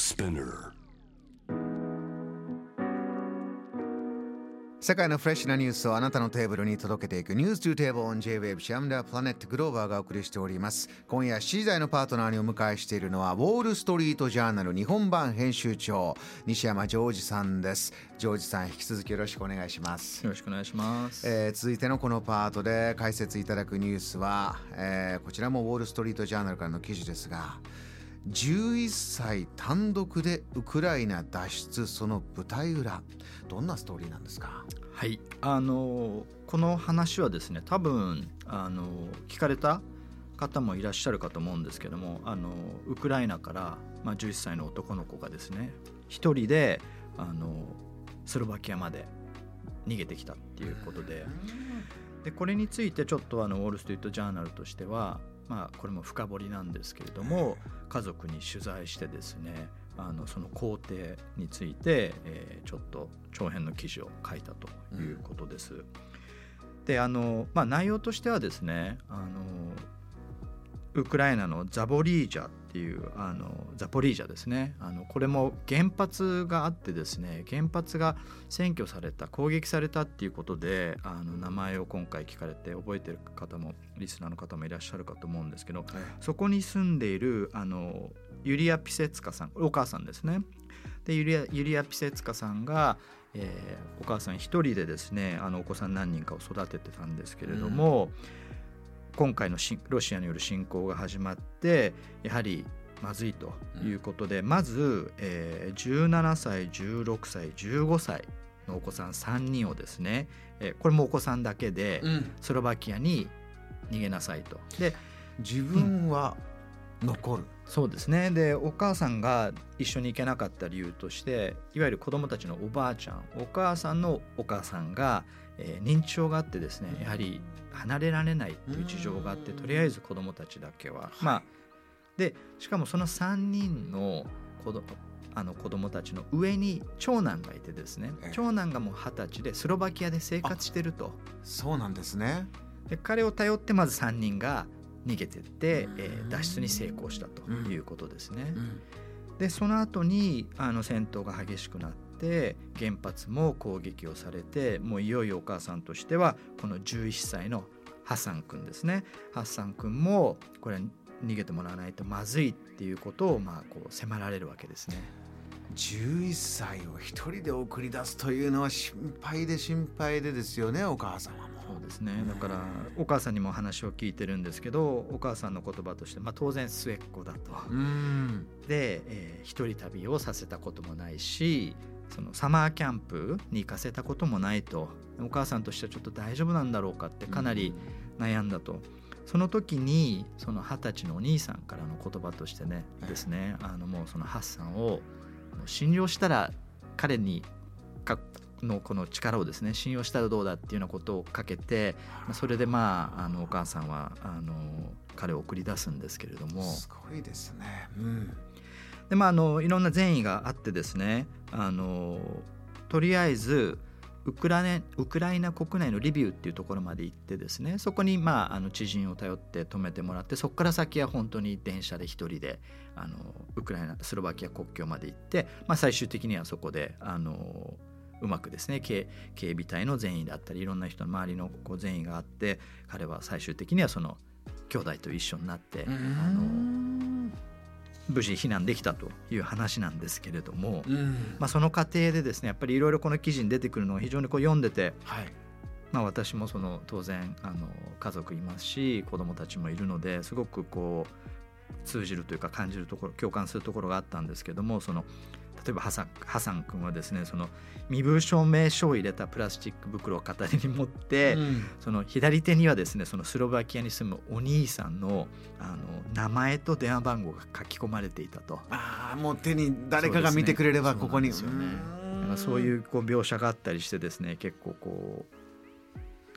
Spinner. 世界のフレッシュなニュースをあなたのテーブルに届けていくニュース to table on J-Wave シャムダープラネットグローバーがお送りしております今夜7時台のパートナーにお迎えしているのはウォールストリートジャーナル日本版編集長西山ジョージさんですジョージさん引き続きよろしくお願いしますよろしくお願いします。えー続いてのこのパートで解説いただくニュースは、えーこちらもウォール・ストリート・ジャーナルからの記事ですが11歳単独でウクライナ脱出その舞台裏。どんなストーリーなんですか？はい、あのこの話はですね、多分あの聞かれた方もいらっしゃるかと思うんですけども、あのウクライナからまあ11歳の男の子がですね、一人であのスロバキアまで逃げてきたっていうことで、でこれについてちょっとあのウォール・ストリート・ジャーナルとしては、まあ、これも深掘りなんですけれども家族に取材してですねあのその工程について、えーちょっと長編の記事を書いたということです。であの、まあ、内容としてはですねあのウクライナのザボリージャっていうあのザポリージャですね。あのこれも原発があってですね原発が占拠された攻撃されたっていうことであの名前を今回聞かれて覚えてる方もリスナーの方もいらっしゃるかと思うんですけどそこに住んでいるあのユリア・ピセツカさんお母さんですね。でユリアユリア・ピセツカさんが、えーお母さん一人でですねあのお子さん何人かを育ててたんですけれども、今回のしロシアによる侵攻が始まってやはりまずいということで、まず、えー17歳16歳15歳のお子さん3人をですね、えーこれもお子さんだけでスロバキアに逃げなさいと。で自分は残る、そうですね。でお母さんが一緒に行けなかった理由としていわゆる子どもたちのおばあちゃんお母さんのお母さんが、えー認知症があってですねやはり離れられないっていう事情があってうん。とりあえず子どもたちだけは、まあでしかもその3人の子どあの子供たちの上に長男がいてですねええ。長男がもう二十歳でスロバキアで生活してると。そうなんですね。で彼を頼ってまず3人が逃げてって、うんえー脱出に成功したということですね。うんでその後にあの戦闘が激しくなって原発も攻撃をされてもういよいよお母さんとしてはこの11歳のハッサン君ですねハッサン君もこれ逃げてもらわないとまずいっていうことをまあこう迫られるわけですね。11歳を一人で送り出すというのは心配で心配でですよねお母様もそうですね。だからお母さんにも話を聞いてるんですけどお母さんの言葉として、まあ、当然末っ子だと。うん。で、えー一人旅をさせたこともないしそのサマーキャンプに行かせたこともないと。お母さんとしてはちょっと大丈夫なんだろうかってかなり悩んだと。その時にその二十歳のお兄さんからの言葉としてねええですねあのもうそのハッサンをもう信用したら彼にかのこの力をですね信用したらどうだっていうようなことをかけてまあそれでまああのお母さんはあの彼を送り出すんですけれども。すごいですねうんでまあ、あのいろんな善意があってですねあのとりあえずウクライナウクライナ国内のリビウっていうところまで行ってですねそこに、まあ、あの知人を頼って泊めてもらってそこから先は本当に電車で一人であのウクライナスロバキア国境まで行って、まあ、最終的にはそこであのうまくですね警警備隊の善意だったりいろんな人の周りのこう善意があって彼は最終的にはその兄弟と一緒になって、あの無事避難できたという話なんですけれども、うん。まあ、その過程でですねやっぱりいろいろこの記事に出てくるのが非常にこう読んでて、はい。まあ、私もその当然あの家族いますし子供たちもいるのですごくこう通じるというか感じるところ共感するところがあったんですけどもその例えばハサンハサン君はですねその身分証明書を入れたプラスチック袋を片手に持って、うん。その左手にはですねそのスロバキアに住むお兄さんのあの名前と電話番号が書き込まれていたと。ああもう手に誰かが見てくれればここに。そうね。うん。だからそういうこう描写があったりしてですね結構こう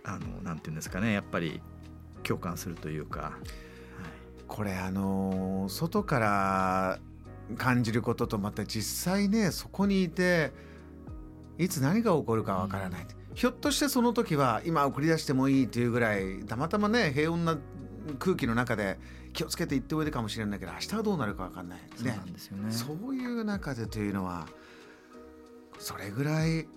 あのなんていうんですかねやっぱり共感するというか、はい。これあのー外から感じることとまた実際ねそこにいていつ何が起こるかわからない、ひょっとしてその時は今送り出してもいいというぐらいたまたまね平穏な空気の中で気をつけて行っておいでかもしれないけど明日はどうなるか分かんないですね。そうですよね。そういう中でというのはそれぐらい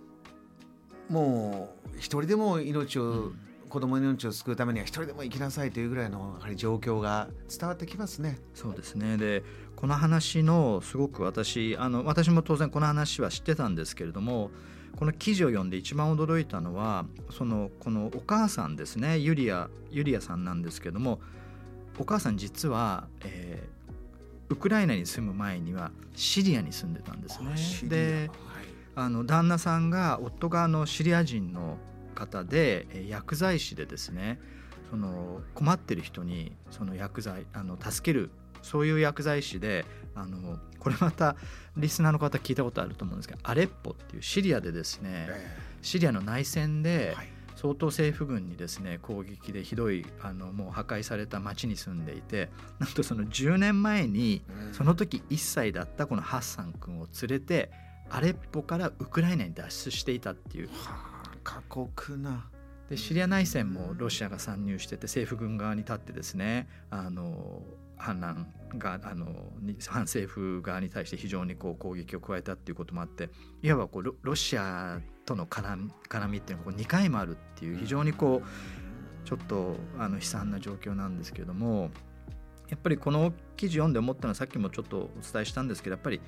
もう一人でも命を、うん、子供の命を救うためには一人でも生きなさいというぐらいのやはり状況が伝わってきますね。そうですねでこの話のすごく私あの私も当然この話は知ってたんですけれどもこの記事を読んで一番驚いたのはそのこのお母さんですねユリアユリアさんなんですけどもお母さん実は、えー、ウクライナに住む前にはシリアに住んでたんですね。で、あの旦那さんが夫があのシリア人の方で薬剤師でですねその困ってる人にその薬剤あの助けるそういう薬剤師であのこれまたリスナーの方聞いたことあると思うんですけどアレッポっていうシリアでですね、シリアの内戦で相当政府軍にですね攻撃でひどいあのもう破壊された町に住んでいてなんとその10年前にその時1歳だったこのハッサン君を連れてアレッポからウクライナに脱出していたっていう。はあ、過酷な。でシリア内戦もロシアが参入してて政府軍側に立ってですねあの反乱があの反政府側に対して非常にこう攻撃を加えたっていうこともあっていわばこうロシアとの絡み絡みっていうのがこう2回もあるっていう非常にこうちょっとあの悲惨な状況なんですけれどもやっぱりこの記事読んで思ったのはさっきもちょっとお伝えしたんですけどやっぱり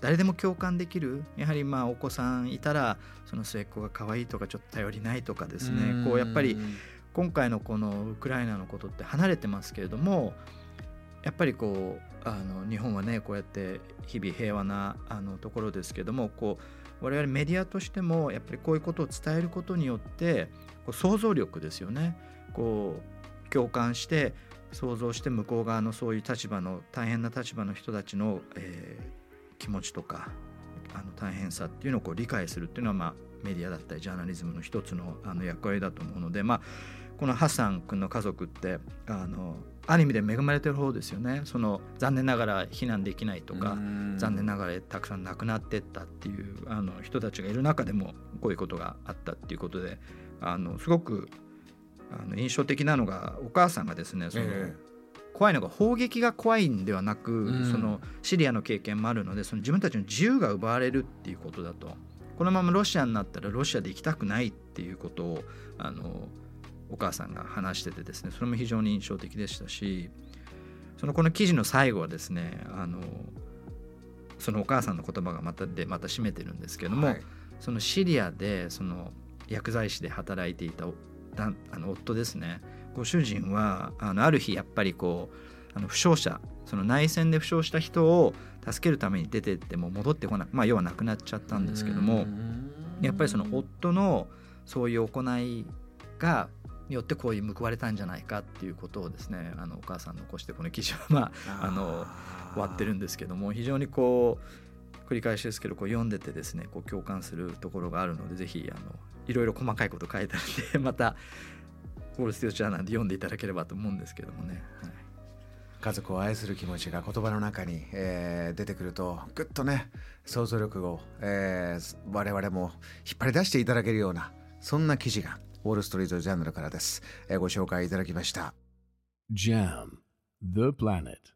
誰でも共感できるやはりまあお子さんいたらその末っ子が可愛いとかちょっと頼りないとかですね。こうやっぱり今回のこのウクライナのことって離れてますけれどもやっぱりこうあの日本はねこうやって日々平和なあのところですけどもこう我々メディアとしてもやっぱりこういうことを伝えることによってこう想像力ですよね。こう共感して想像して向こう側のそういう立場の大変な立場の人たちの、えー、気持ちとかあの大変さっていうのをこう理解するっていうのは、まあ、メディアだったりジャーナリズムの一つのあの役割だと思うので、まあ、このハッサン君の家族ってあのある意味で恵まれてる方ですよね。その残念ながら避難できないとか残念ながらたくさん亡くなってったっていうあの人たちがいる中でもこういうことがあったっていうことであのすごくあの印象的なのがお母さんがですねその、えー怖いのが砲撃が怖いんではなく、うん、そのシリアの経験もあるのでその自分たちの自由が奪われるっていうことだと。このままロシアになったらロシアで行きたくないっていうことをあのお母さんが話しててですねそれも非常に印象的でしたしそのこの記事の最後はですねあのそのお母さんの言葉がまたでまた締めてるんですけども、はい、そのシリアでその薬剤師で働いていたあの夫ですねご主人はあのある日やっぱりこうあの負傷者その内戦で負傷した人を助けるために出てっても戻ってこないまあ要は亡くなっちゃったんですけどもやっぱりその夫のそういう行いがによってこういう報われたんじゃないかっていうことをですねあのお母さん残してこの記事はまああの終わってるんですけども非常にこう繰り返しですけどこう読んでてですねこう共感するところがあるのでぜひあのいろいろ細かいこと書いてあるんでまたウォール・スティート・ジャーナルで読んでいただければと思うんですけどもね。はい。家族を愛する気持ちが言葉の中に、えー、出てくるとぐっとね想像力を、えー、我々も引っ張り出していただけるようなそんな記事がウォール・ストリート・ジャーナルからです、えー、ご紹介いただきました。JAM The Planet